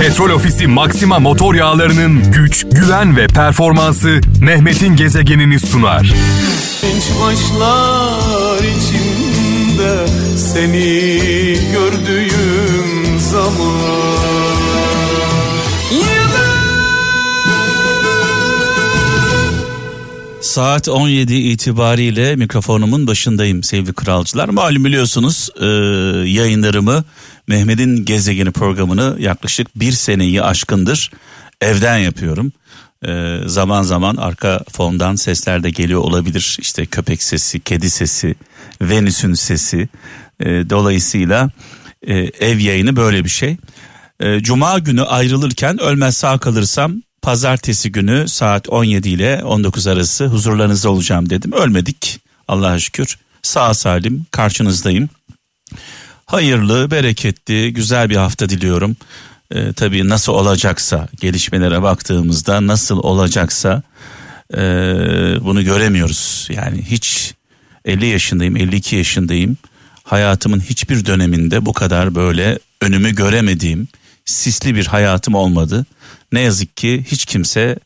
Petrol Ofisi Maxima motor yağlarının güç, güven ve performansı Mehmet'in gezegenini sunar. Genç başlar içinde seni gördüğüm zaman Saat 17 itibariyle mikrofonumun başındayım sevgili kralcılar. Malum biliyorsunuz e, yayınlarımı Mehmet'in Gezegeni programını yaklaşık bir seneyi aşkındır evden yapıyorum. E, zaman zaman arka fondan sesler de geliyor olabilir. İşte köpek sesi, kedi sesi, Venüs'ün sesi. E, dolayısıyla e, ev yayını böyle bir şey. E, Cuma günü ayrılırken ölmez sağ kalırsam pazartesi günü saat 17 ile 19 arası huzurlarınızda olacağım dedim. Ölmedik Allah'a şükür. Sağ salim karşınızdayım. Hayırlı, bereketli, güzel bir hafta diliyorum. Ee, tabii nasıl olacaksa gelişmelere baktığımızda nasıl olacaksa e, bunu göremiyoruz. Yani hiç 50 yaşındayım, 52 yaşındayım. Hayatımın hiçbir döneminde bu kadar böyle önümü göremediğim sisli bir hayatım olmadı ne yazık ki hiç kimse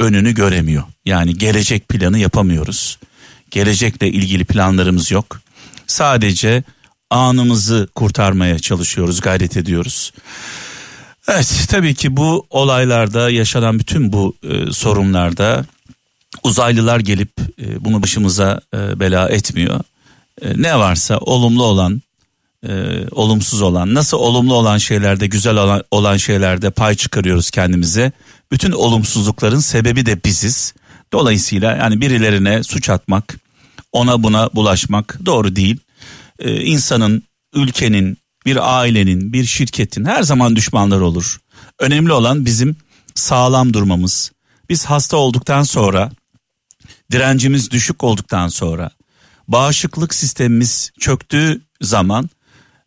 önünü göremiyor. Yani gelecek planı yapamıyoruz. Gelecekle ilgili planlarımız yok. Sadece anımızı kurtarmaya çalışıyoruz, gayret ediyoruz. Evet tabii ki bu olaylarda yaşanan bütün bu e, sorunlarda uzaylılar gelip e, bunu başımıza e, bela etmiyor. E, ne varsa olumlu olan e, olumsuz olan nasıl olumlu olan şeylerde güzel olan, olan şeylerde pay çıkarıyoruz kendimize. Bütün olumsuzlukların sebebi de biziz. Dolayısıyla yani birilerine suç atmak ona buna bulaşmak doğru değil. Ee, insanın ülkenin bir ailenin bir şirketin her zaman düşmanları olur. Önemli olan bizim sağlam durmamız. Biz hasta olduktan sonra direncimiz düşük olduktan sonra bağışıklık sistemimiz çöktüğü zaman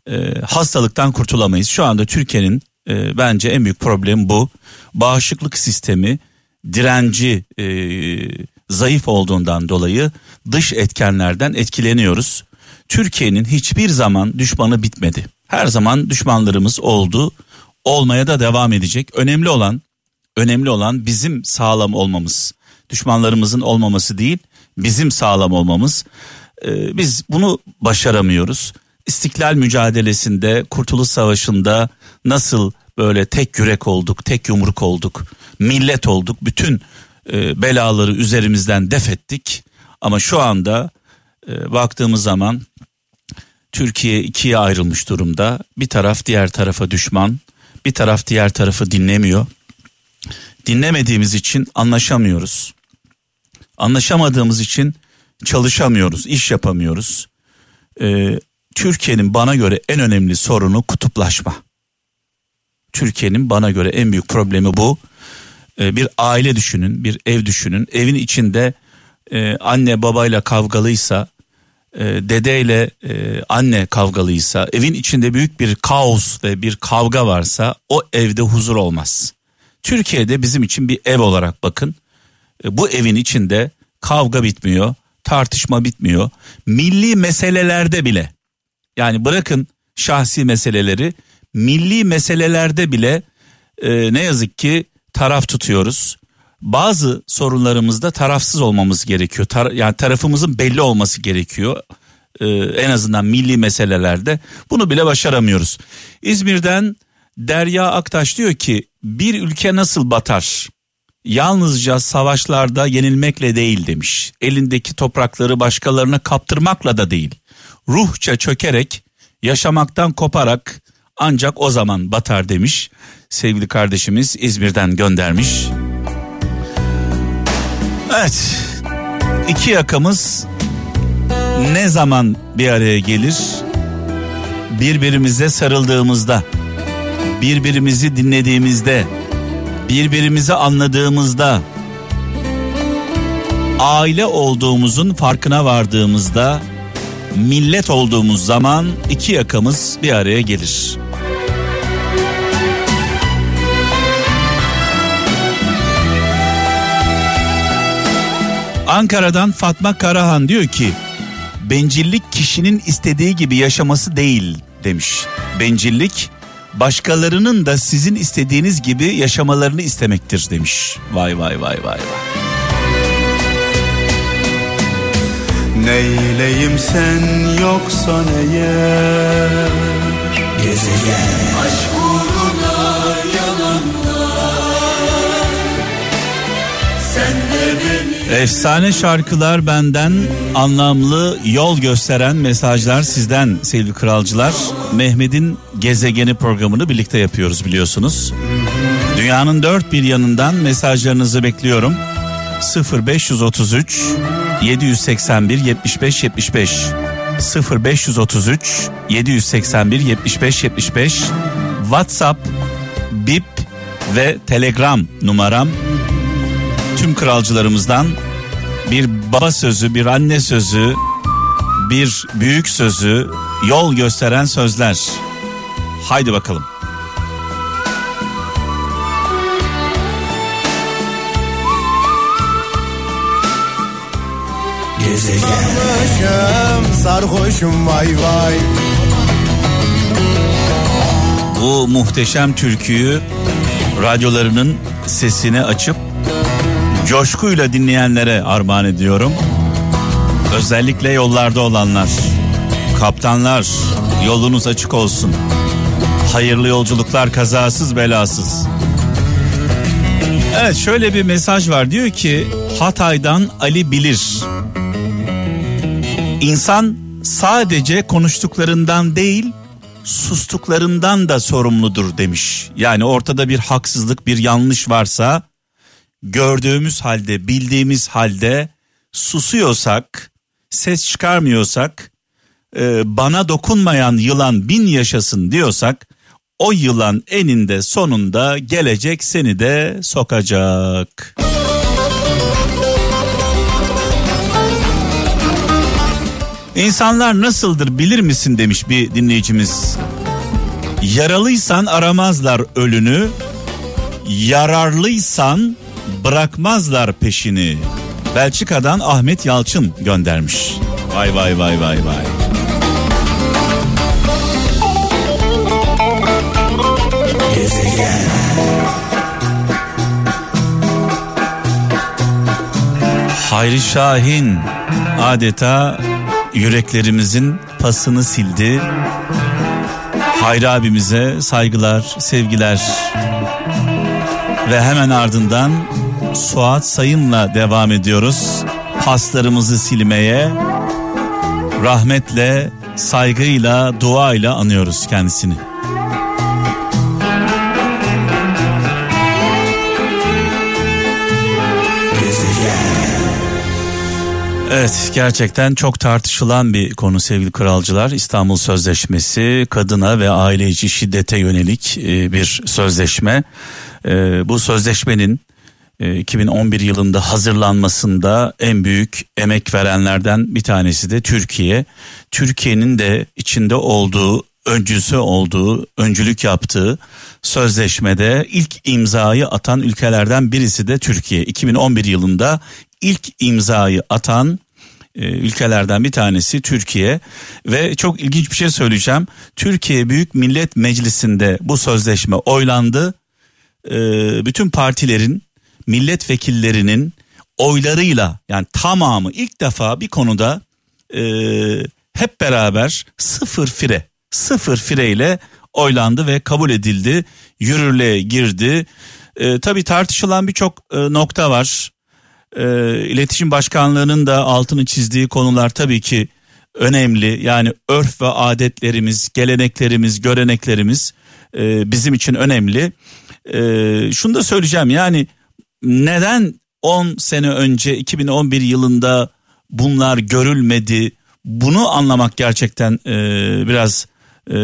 e, hastalıktan kurtulamayız. Şu anda Türkiye'nin e, bence en büyük problemi bu. Bağışıklık sistemi direnci e, zayıf olduğundan dolayı dış etkenlerden etkileniyoruz. Türkiye'nin hiçbir zaman düşmanı bitmedi. Her zaman düşmanlarımız oldu, olmaya da devam edecek. Önemli olan önemli olan bizim sağlam olmamız. Düşmanlarımızın olmaması değil, bizim sağlam olmamız. Ee, biz bunu başaramıyoruz. İstiklal mücadelesinde, Kurtuluş Savaşı'nda nasıl böyle tek yürek olduk, tek yumruk olduk, millet olduk, bütün e, belaları üzerimizden def ettik. Ama şu anda e, baktığımız zaman Türkiye ikiye ayrılmış durumda. Bir taraf diğer tarafa düşman, bir taraf diğer tarafı dinlemiyor. Dinlemediğimiz için anlaşamıyoruz. Anlaşamadığımız için çalışamıyoruz, iş yapamıyoruz. Ee, Türkiye'nin bana göre en önemli sorunu kutuplaşma. Türkiye'nin bana göre en büyük problemi bu. Ee, bir aile düşünün, bir ev düşünün. Evin içinde e, anne babayla kavgalıysa, e, dedeyle e, anne kavgalıysa, evin içinde büyük bir kaos ve bir kavga varsa o evde huzur olmaz. Türkiye'de bizim için bir ev olarak bakın. Bu evin içinde kavga bitmiyor, tartışma bitmiyor. Milli meselelerde bile yani bırakın şahsi meseleleri milli meselelerde bile e, ne yazık ki taraf tutuyoruz. Bazı sorunlarımızda tarafsız olmamız gerekiyor. Tar yani tarafımızın belli olması gerekiyor. Ee, en azından milli meselelerde bunu bile başaramıyoruz. İzmir'den Derya Aktaş diyor ki bir ülke nasıl batar? Yalnızca savaşlarda yenilmekle değil demiş. Elindeki toprakları başkalarına kaptırmakla da değil ruhça çökerek yaşamaktan koparak ancak o zaman batar demiş sevgili kardeşimiz İzmir'den göndermiş. Evet iki yakamız ne zaman bir araya gelir? Birbirimize sarıldığımızda, birbirimizi dinlediğimizde, birbirimizi anladığımızda, aile olduğumuzun farkına vardığımızda millet olduğumuz zaman iki yakamız bir araya gelir. Ankara'dan Fatma Karahan diyor ki bencillik kişinin istediği gibi yaşaması değil demiş. Bencillik başkalarının da sizin istediğiniz gibi yaşamalarını istemektir demiş. Vay vay vay vay vay. Neyleyim sen yoksan eğer Gezegen Aşk uğruna Efsane şarkılar benden, anlamlı yol gösteren mesajlar sizden sevgili kralcılar. Mehmet'in Gezegeni programını birlikte yapıyoruz biliyorsunuz. Dünyanın dört bir yanından mesajlarınızı bekliyorum. 0533 781 75 75 0533 781 75 75 WhatsApp, Bip ve Telegram numaram tüm kralcılarımızdan bir baba sözü, bir anne sözü, bir büyük sözü, yol gösteren sözler. Haydi bakalım. Gezegen sarhoşum vay vay Bu muhteşem türküyü radyolarının sesini açıp coşkuyla dinleyenlere armağan ediyorum. Özellikle yollarda olanlar, kaptanlar yolunuz açık olsun. Hayırlı yolculuklar kazasız belasız. Evet şöyle bir mesaj var diyor ki Hatay'dan Ali bilir. İnsan sadece konuştuklarından değil sustuklarından da sorumludur demiş. Yani ortada bir haksızlık bir yanlış varsa gördüğümüz halde bildiğimiz halde susuyorsak ses çıkarmıyorsak e, bana dokunmayan yılan bin yaşasın diyorsak o yılan eninde sonunda gelecek seni de sokacak. İnsanlar nasıldır bilir misin demiş bir dinleyicimiz. Yaralıysan aramazlar ölünü, yararlıysan bırakmazlar peşini. Belçika'dan Ahmet Yalçın göndermiş. Vay vay vay vay vay. Hayri Şahin adeta yüreklerimizin pasını sildi. Hayri abimize saygılar, sevgiler. Ve hemen ardından Suat Sayın'la devam ediyoruz. Paslarımızı silmeye rahmetle, saygıyla, duayla anıyoruz kendisini. Evet gerçekten çok tartışılan bir konu sevgili kralcılar. İstanbul Sözleşmesi kadına ve aile içi şiddete yönelik e, bir sözleşme. E, bu sözleşmenin 2011 e, yılında hazırlanmasında en büyük emek verenlerden bir tanesi de Türkiye. Türkiye'nin de içinde olduğu, öncüsü olduğu, öncülük yaptığı sözleşmede ilk imzayı atan ülkelerden birisi de Türkiye. 2011 yılında ilk imzayı atan ülkelerden bir tanesi Türkiye ve çok ilginç bir şey söyleyeceğim. Türkiye Büyük Millet Meclisi'nde bu sözleşme oylandı. E, bütün partilerin milletvekillerinin oylarıyla yani tamamı ilk defa bir konuda e, hep beraber sıfır fire sıfır fire ile oylandı ve kabul edildi yürürlüğe girdi. E, tabii tartışılan birçok e, nokta var. E, İletişim Başkanlığı'nın da altını çizdiği konular tabii ki önemli. Yani örf ve adetlerimiz, geleneklerimiz, göreneklerimiz e, bizim için önemli. E, şunu da söyleyeceğim yani neden 10 sene önce 2011 yılında bunlar görülmedi? Bunu anlamak gerçekten e, biraz e,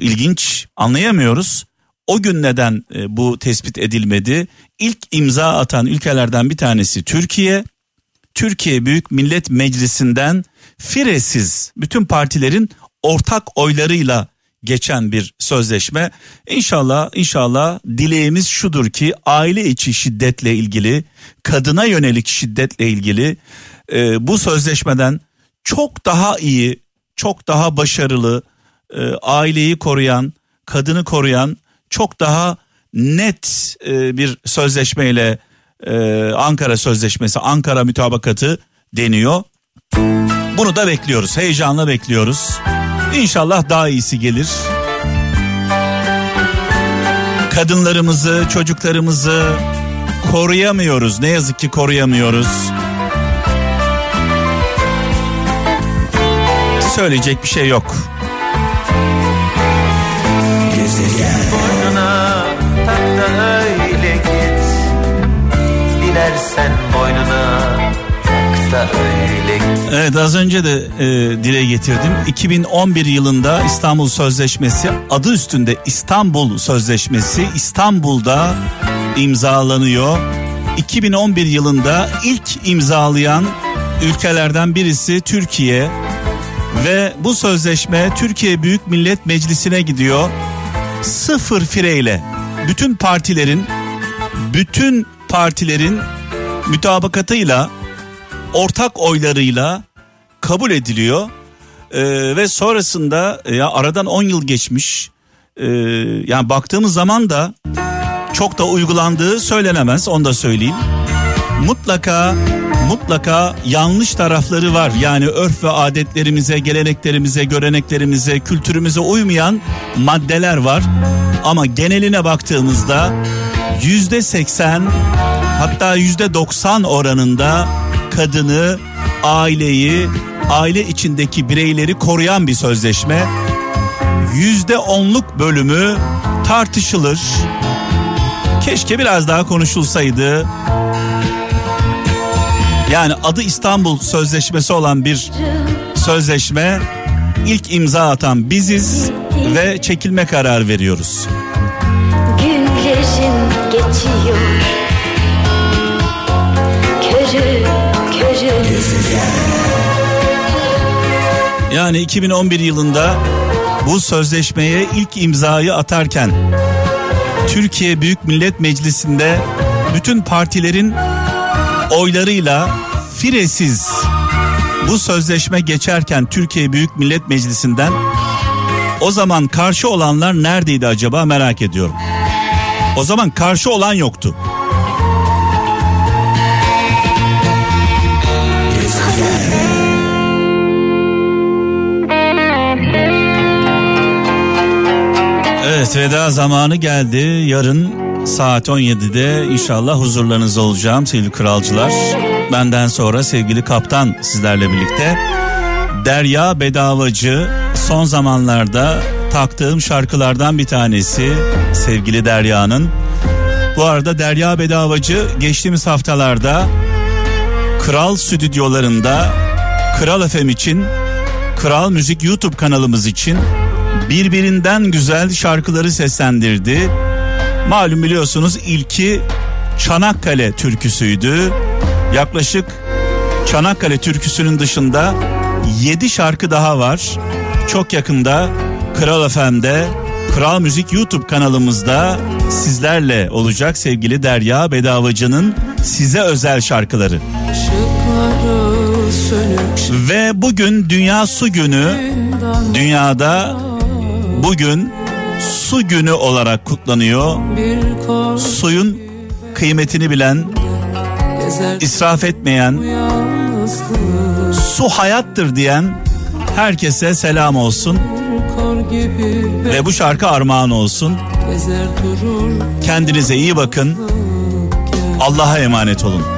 ilginç anlayamıyoruz. O gün neden e, bu tespit edilmedi? İlk imza atan ülkelerden bir tanesi Türkiye. Türkiye Büyük Millet Meclisi'nden firesiz bütün partilerin ortak oylarıyla geçen bir sözleşme. İnşallah inşallah dileğimiz şudur ki aile içi şiddetle ilgili, kadına yönelik şiddetle ilgili e, bu sözleşmeden çok daha iyi, çok daha başarılı, e, aileyi koruyan, kadını koruyan çok daha net e, bir sözleşmeyle e, Ankara Sözleşmesi, Ankara Mütabakatı deniyor. Bunu da bekliyoruz, heyecanla bekliyoruz. İnşallah daha iyisi gelir. Kadınlarımızı, çocuklarımızı koruyamıyoruz. Ne yazık ki koruyamıyoruz. Söyleyecek bir şey yok. Dilersen boynuna Evet az önce de e, dile getirdim. 2011 yılında İstanbul Sözleşmesi adı üstünde İstanbul Sözleşmesi İstanbul'da imzalanıyor. 2011 yılında ilk imzalayan ülkelerden birisi Türkiye ve bu sözleşme Türkiye Büyük Millet Meclisi'ne gidiyor. Sıfır fireyle bütün partilerin bütün partilerin mütabakatıyla ortak oylarıyla kabul ediliyor. Ee, ve sonrasında e, ya aradan 10 yıl geçmiş. Ee, yani baktığımız zaman da çok da uygulandığı söylenemez onu da söyleyeyim. Mutlaka mutlaka yanlış tarafları var. Yani örf ve adetlerimize, geleneklerimize, göreneklerimize, kültürümüze uymayan maddeler var. Ama geneline baktığımızda yüzde seksen hatta yüzde doksan oranında kadını, aileyi, aile içindeki bireyleri koruyan bir sözleşme. Yüzde onluk bölümü tartışılır. Keşke biraz daha konuşulsaydı. Yani adı İstanbul Sözleşmesi olan bir sözleşme ilk imza atan biziz ve çekilme karar veriyoruz. Günlerim geçiyor Yani 2011 yılında bu sözleşmeye ilk imzayı atarken Türkiye Büyük Millet Meclisi'nde bütün partilerin oylarıyla firesiz bu sözleşme geçerken Türkiye Büyük Millet Meclisi'nden o zaman karşı olanlar neredeydi acaba merak ediyorum. O zaman karşı olan yoktu. Evet veda zamanı geldi. Yarın saat 17'de inşallah huzurlarınızda olacağım sevgili kralcılar. Benden sonra sevgili kaptan sizlerle birlikte. Derya Bedavacı son zamanlarda taktığım şarkılardan bir tanesi sevgili Derya'nın. Bu arada Derya Bedavacı geçtiğimiz haftalarda Kral stüdyolarında Kral FM için Kral Müzik YouTube kanalımız için birbirinden güzel şarkıları seslendirdi. Malum biliyorsunuz ilki Çanakkale türküsüydü. Yaklaşık Çanakkale türküsünün dışında 7 şarkı daha var. Çok yakında Kral FM'de Kral Müzik YouTube kanalımızda sizlerle olacak sevgili Derya Bedavacı'nın size özel şarkıları. Ve bugün Dünya Su Günü. Dünyada bugün su günü olarak kutlanıyor. Suyun kıymetini bilen, israf etmeyen, su hayattır diyen herkese selam olsun ve bu şarkı armağan olsun. Kendinize iyi bakın. Allah'a emanet olun.